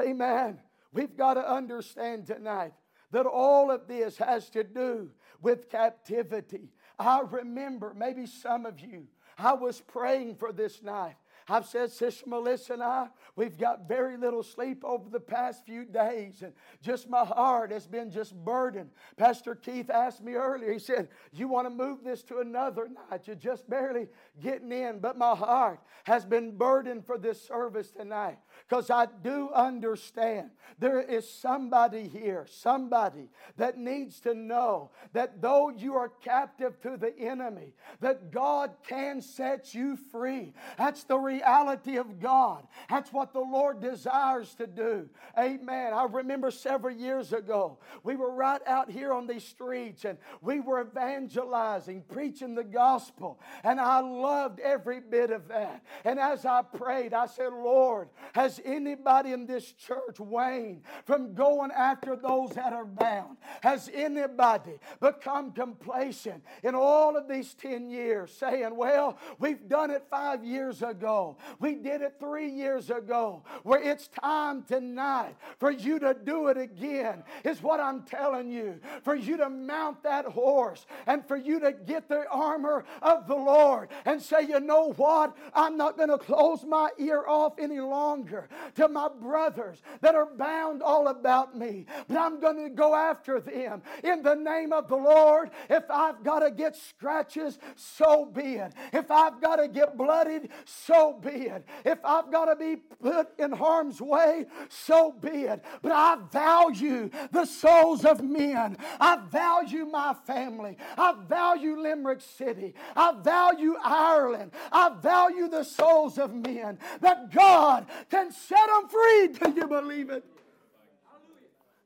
Amen. We've got to understand tonight that all of this has to do with captivity. I remember, maybe some of you, I was praying for this night. I've said, Sister Melissa and I, we've got very little sleep over the past few days, and just my heart has been just burdened. Pastor Keith asked me earlier, he said, You want to move this to another night? You're just barely getting in, but my heart has been burdened for this service tonight because I do understand there is somebody here, somebody that needs to know that though you are captive to the enemy, that God can set you free. That's the reality reality of God. That's what the Lord desires to do. Amen. I remember several years ago, we were right out here on these streets and we were evangelizing, preaching the gospel. And I loved every bit of that. And as I prayed, I said, Lord, has anybody in this church waned from going after those that are bound? Has anybody become complacent in all of these 10 years, saying, Well, we've done it five years ago? We did it three years ago. Where it's time tonight for you to do it again, is what I'm telling you. For you to mount that horse and for you to get the armor of the Lord and say, you know what? I'm not going to close my ear off any longer to my brothers that are bound all about me, but I'm going to go after them in the name of the Lord. If I've got to get scratches, so be it. If I've got to get bloodied, so be it. If I've got to be put in harm's way, so be it. But I value the souls of men. I value my family. I value Limerick City. I value Ireland. I value the souls of men. That God can set them free. Do you believe it?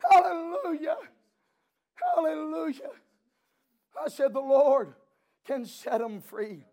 Hallelujah. Hallelujah. I said, The Lord can set them free.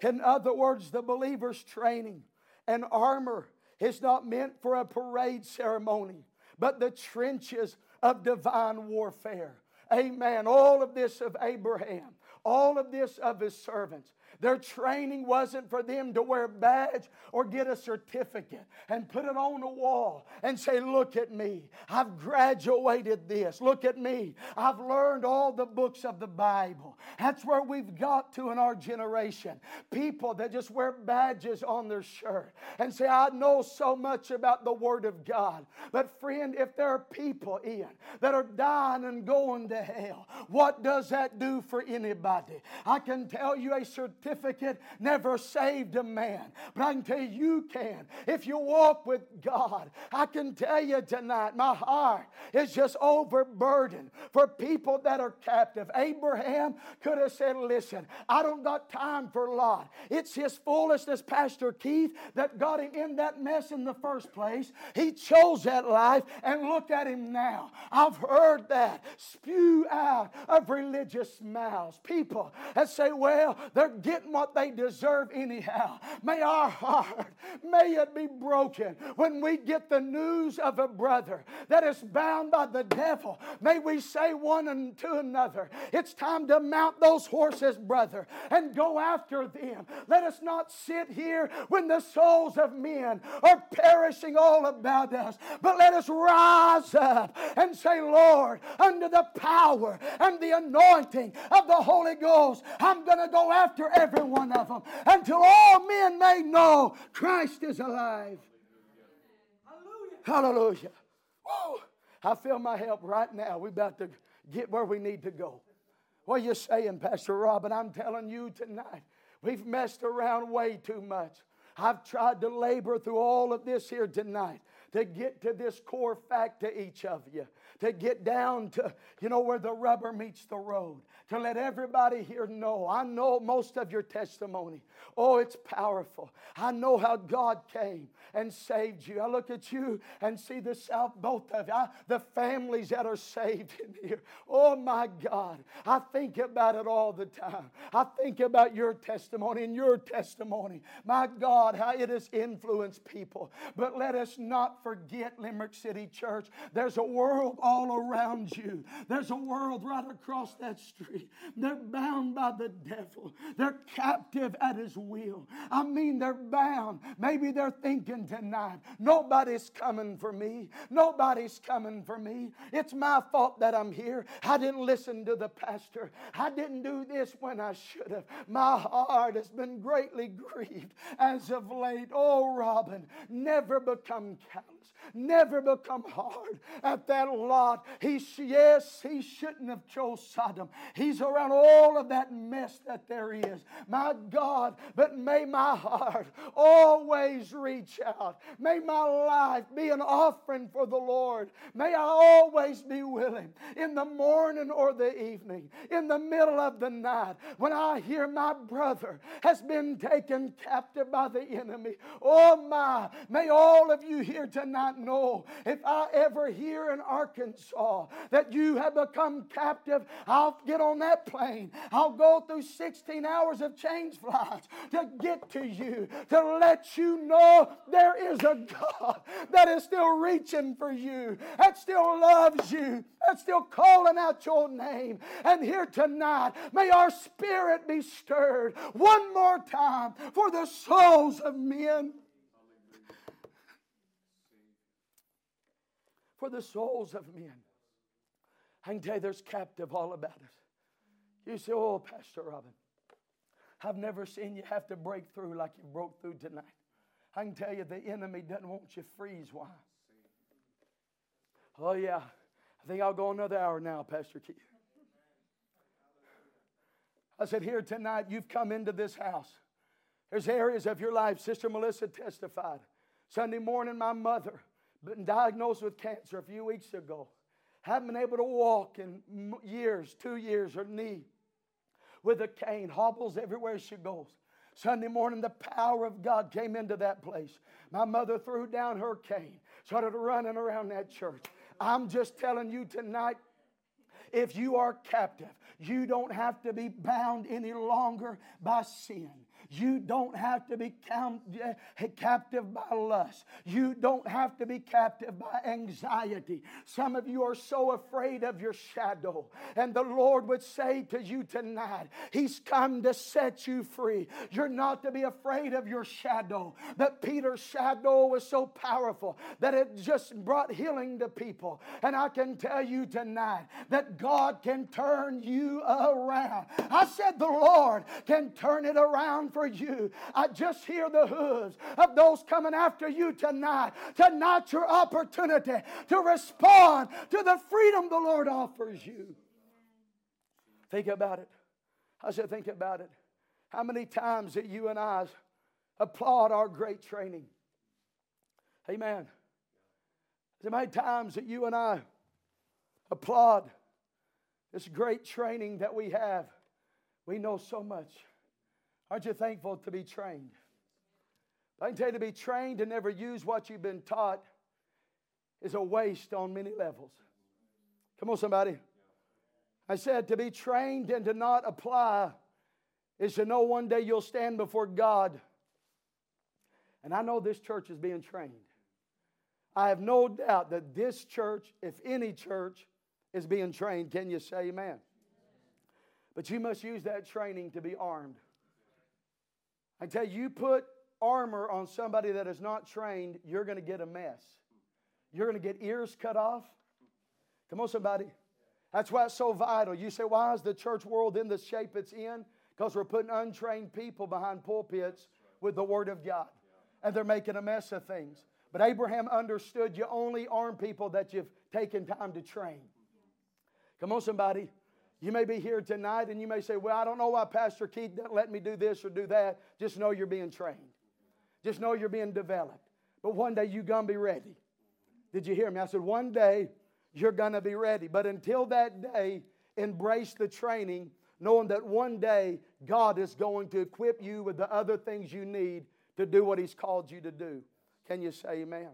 In other words, the believer's training and armor is not meant for a parade ceremony, but the trenches of divine warfare. Amen. All of this of Abraham, all of this of his servants. Their training wasn't for them to wear a badge or get a certificate and put it on a wall and say, Look at me. I've graduated this. Look at me. I've learned all the books of the Bible. That's where we've got to in our generation. People that just wear badges on their shirt and say, I know so much about the Word of God. But, friend, if there are people, Ian, that are dying and going to hell, what does that do for anybody? I can tell you a certificate certificate never saved a man. But I can tell you, you can. If you walk with God, I can tell you tonight, my heart is just overburdened for people that are captive. Abraham could have said, Listen, I don't got time for Lot. It's his foolishness, Pastor Keith, that got him in that mess in the first place. He chose that life, and look at him now. I've heard that spew out of religious mouths. People that say, Well, they're getting what they deserve anyhow. May our heart, may it be broken when we get the news of a brother that is bound by the devil. May we say one to another, it's time to mount those horses, brother, and go after them. Let us not sit here when the souls of men are perishing all about us, but let us rise up and say, Lord, under the power and the anointing of the Holy Ghost, I'm going to go after every one of them until all men may know Christ is alive. Hallelujah. Hallelujah. Woo. I feel my help right now. We're about to get where we need to go. What are you saying, Pastor Robin? I'm telling you tonight, we've messed around way too much. I've tried to labor through all of this here tonight to get to this core fact to each of you, to get down to, you know, where the rubber meets the road, to let everybody here know. I know most of your testimony. Oh, it's powerful. I know how God came and saved you. I look at you and see the South, both of you, I, the families that are saved in here. Oh, my God. I think about it all the time. I think about your testimony and your testimony. My God, how it has influenced people. But let us not forget, Limerick City Church, there's a world all around you. There's a world right across that street. They're bound by the devil, they're captive at his will. I mean, they're bound. Maybe they're thinking tonight, nobody's coming for me. Nobody's coming for me. It's my fault that I'm here. I didn't listen to the pastor. I didn't do this when I should have. My heart has been greatly grieved as of late. Oh, Robin, never become callous, never become hard at that lot. He, yes, he shouldn't have chose Sodom. He's around all of that mess that there is. My God, but may my heart always reach out. May my life be an offering for the Lord. May I always be willing in the morning or the evening, in the middle of the night, when I hear my brother has been taken captive by the enemy. Oh my, may all of you here tonight know if I ever hear in Arkansas that you have become captive, I'll get on that plane. I'll go through 16 hours of change flights to get to you, to let you know there is a God that is still reaching for you, that still loves you, that's still calling out your name. And here tonight, may our spirit be stirred one more time for the souls of men. For the souls of men. I can tell there's captive all about us. You say, Oh, Pastor Robin, I've never seen you have to break through like you broke through tonight. I can tell you the enemy doesn't want you freeze. Why? Oh, yeah. I think I'll go another hour now, Pastor Keith. I said, Here tonight, you've come into this house. There's areas of your life, Sister Melissa testified. Sunday morning, my mother, been diagnosed with cancer a few weeks ago. Haven't been able to walk in years, two years, her knee with a cane, hobbles everywhere she goes. Sunday morning, the power of God came into that place. My mother threw down her cane, started running around that church. I'm just telling you tonight, if you are captive, you don't have to be bound any longer by sin. You don't have to be eh, captive by lust. You don't have to be captive by anxiety. Some of you are so afraid of your shadow. And the Lord would say to you tonight, He's come to set you free. You're not to be afraid of your shadow. But Peter's shadow was so powerful that it just brought healing to people. And I can tell you tonight that God can turn you around. I said, The Lord can turn it around for you. I just hear the hooves of those coming after you tonight. Tonight, your opportunity to respond to the freedom the Lord offers you. Think about it. I said, think about it. How many times that you and I applaud our great training? Amen. How many times that you and I applaud this great training that we have? We know so much. Aren't you thankful to be trained? I can tell you to be trained and never use what you've been taught is a waste on many levels. Come on, somebody. I said to be trained and to not apply is to know one day you'll stand before God. And I know this church is being trained. I have no doubt that this church, if any church, is being trained. Can you say amen? But you must use that training to be armed. Tell you, you put armor on somebody that is not trained, you're going to get a mess. You're going to get ears cut off. Come on, somebody. That's why it's so vital. You say, why is the church world in the shape it's in? Because we're putting untrained people behind pulpits with the Word of God. And they're making a mess of things. But Abraham understood you only arm people that you've taken time to train. Come on, somebody. You may be here tonight and you may say, Well, I don't know why Pastor Keith doesn't let me do this or do that. Just know you're being trained. Just know you're being developed. But one day you're going to be ready. Did you hear me? I said, one day you're going to be ready. But until that day, embrace the training, knowing that one day God is going to equip you with the other things you need to do what He's called you to do. Can you say amen?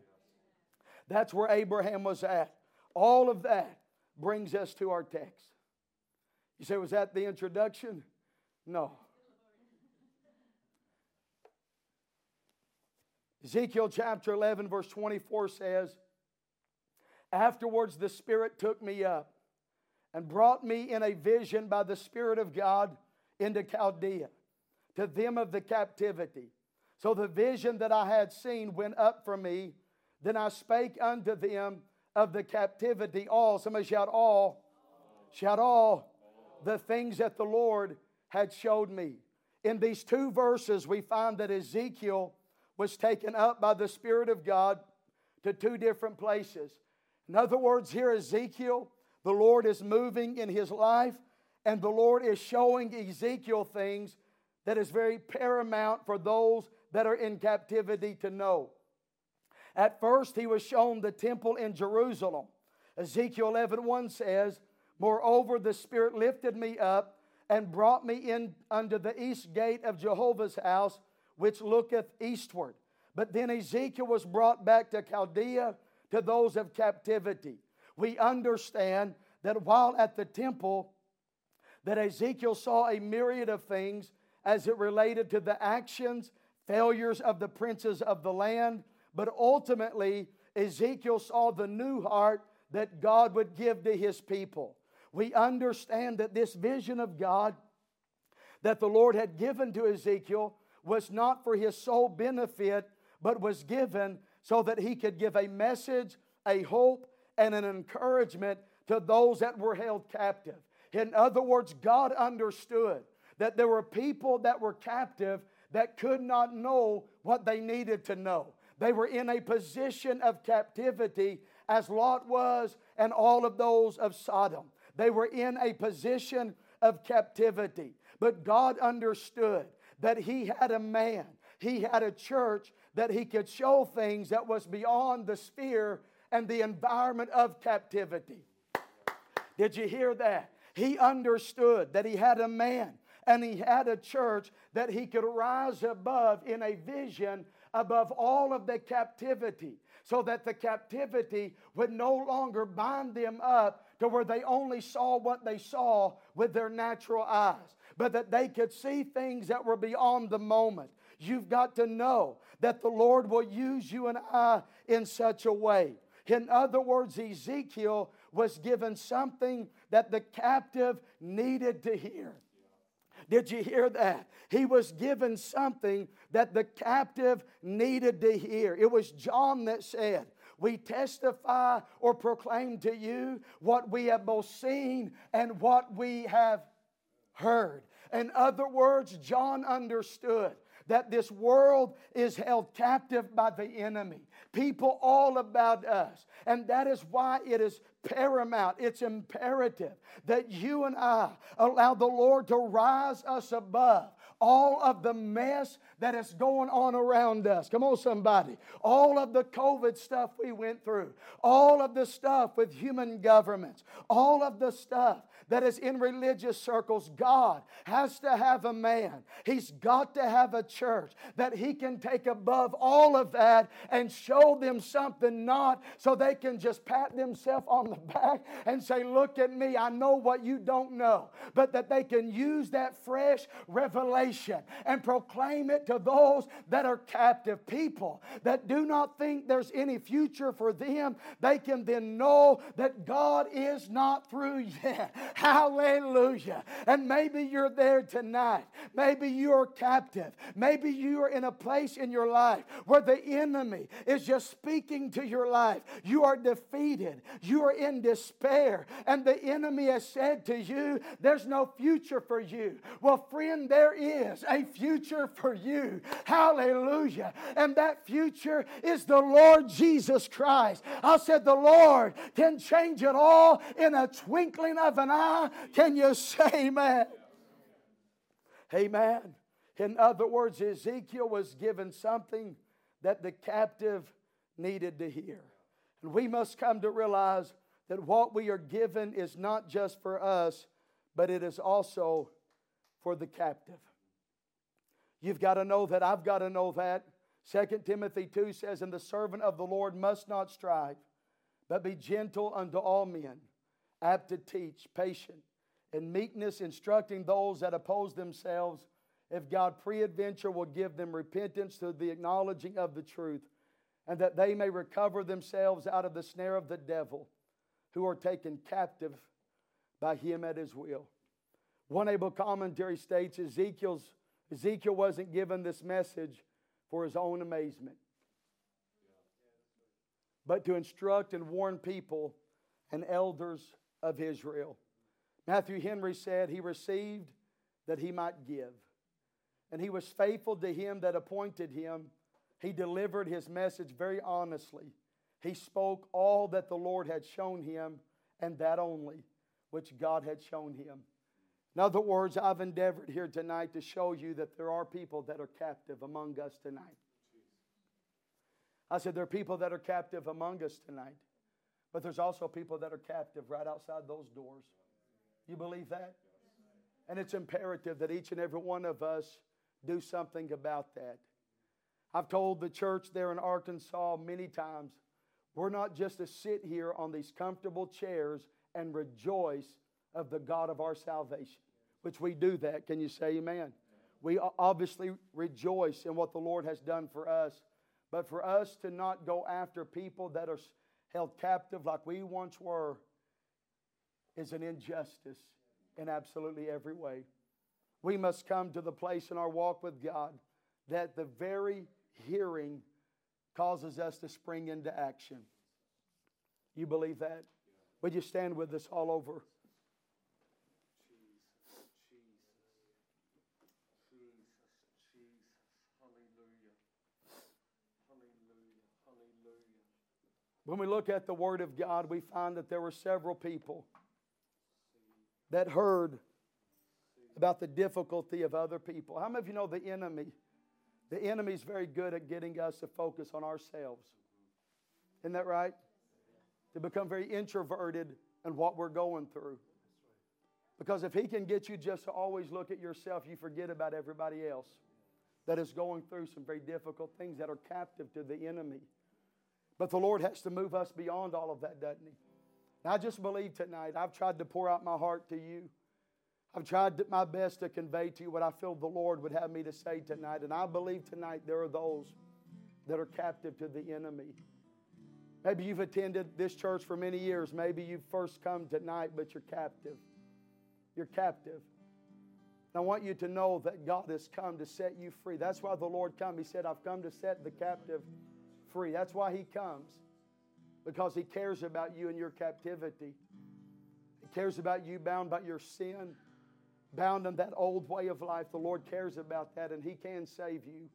That's where Abraham was at. All of that brings us to our text. You say, was that the introduction? No. Ezekiel chapter 11, verse 24 says, Afterwards the Spirit took me up and brought me in a vision by the Spirit of God into Chaldea, to them of the captivity. So the vision that I had seen went up from me. Then I spake unto them of the captivity all. Somebody shout all. Shout all. The things that the Lord had showed me. In these two verses, we find that Ezekiel was taken up by the Spirit of God to two different places. In other words, here Ezekiel, the Lord is moving in his life, and the Lord is showing Ezekiel things that is very paramount for those that are in captivity to know. At first, he was shown the temple in Jerusalem. Ezekiel 11 1 says, Moreover, the Spirit lifted me up and brought me in under the east gate of Jehovah's house, which looketh eastward. But then Ezekiel was brought back to Chaldea to those of captivity. We understand that while at the temple, that Ezekiel saw a myriad of things as it related to the actions, failures of the princes of the land, but ultimately Ezekiel saw the new heart that God would give to his people. We understand that this vision of God that the Lord had given to Ezekiel was not for his sole benefit, but was given so that he could give a message, a hope, and an encouragement to those that were held captive. In other words, God understood that there were people that were captive that could not know what they needed to know. They were in a position of captivity as Lot was and all of those of Sodom. They were in a position of captivity. But God understood that He had a man he had a church that he could show things that was beyond the sphere and the environment of captivity. Did you hear that? He understood that he had a man and he had a church that he could rise above in a vision above all of the captivity so that the captivity would no longer bind them up to where they only saw what they saw with their natural eyes, but that they could see things that were beyond the moment. You've got to know that the Lord will use you and I in such a way. In other words, Ezekiel was given something that the captive needed to hear. Did you hear that? He was given something that the captive needed to hear. It was John that said, We testify or proclaim to you what we have both seen and what we have heard. In other words, John understood that this world is held captive by the enemy. People all about us. And that is why it is paramount, it's imperative that you and I allow the Lord to rise us above all of the mess that is going on around us. Come on, somebody. All of the COVID stuff we went through, all of the stuff with human governments, all of the stuff that is in religious circles. God has to have a man, He's got to have a church that He can take above all of that and show them something, not so they can just pat themselves on the back and say, Look at me, I know what you don't know, but that they can use that fresh revelation and proclaim it to those that are captive people that do not think there's any future for them. They can then know that God is not through yet. Hallelujah. And maybe you're there tonight. Maybe you're captive. Maybe you're in a place in your life where the enemy is just speaking to your life. You are defeated. You are in despair. And the enemy has said to you, There's no future for you. Well, friend, there is a future for you. Hallelujah. And that future is the Lord Jesus Christ. I said, The Lord can change it all in a twinkling of an eye. Can you say amen? Amen. In other words, Ezekiel was given something that the captive needed to hear. And we must come to realize that what we are given is not just for us, but it is also for the captive. You've got to know that. I've got to know that. 2 Timothy 2 says, And the servant of the Lord must not strive, but be gentle unto all men, apt to teach, patient, and meekness, instructing those that oppose themselves, if God preadventure will give them repentance to the acknowledging of the truth, and that they may recover themselves out of the snare of the devil, who are taken captive by him at his will. One able commentary states Ezekiel's, Ezekiel wasn't given this message for his own amazement, but to instruct and warn people and elders of Israel. Matthew Henry said, He received that he might give, and he was faithful to him that appointed him. He delivered his message very honestly. He spoke all that the Lord had shown him, and that only which God had shown him. In other words, I've endeavored here tonight to show you that there are people that are captive among us tonight. I said there are people that are captive among us tonight, but there's also people that are captive right outside those doors. You believe that? And it's imperative that each and every one of us do something about that. I've told the church there in Arkansas many times we're not just to sit here on these comfortable chairs and rejoice of the God of our salvation, which we do that. Can you say amen? We obviously rejoice in what the Lord has done for us, but for us to not go after people that are held captive like we once were is an injustice in absolutely every way. We must come to the place in our walk with God that the very hearing causes us to spring into action. You believe that? Would you stand with us all over? When we look at the Word of God, we find that there were several people that heard about the difficulty of other people. How many of you know the enemy? The enemy is very good at getting us to focus on ourselves. Isn't that right? To become very introverted in what we're going through. Because if he can get you just to always look at yourself, you forget about everybody else that is going through some very difficult things that are captive to the enemy. But the Lord has to move us beyond all of that, doesn't He? And I just believe tonight, I've tried to pour out my heart to you. I've tried my best to convey to you what I feel the Lord would have me to say tonight. And I believe tonight there are those that are captive to the enemy. Maybe you've attended this church for many years. Maybe you've first come tonight, but you're captive. You're captive. And I want you to know that God has come to set you free. That's why the Lord come. He said, I've come to set the captive free. That's why He comes, because He cares about you and your captivity. He cares about you bound by your sin, bound in that old way of life. The Lord cares about that, and He can save you.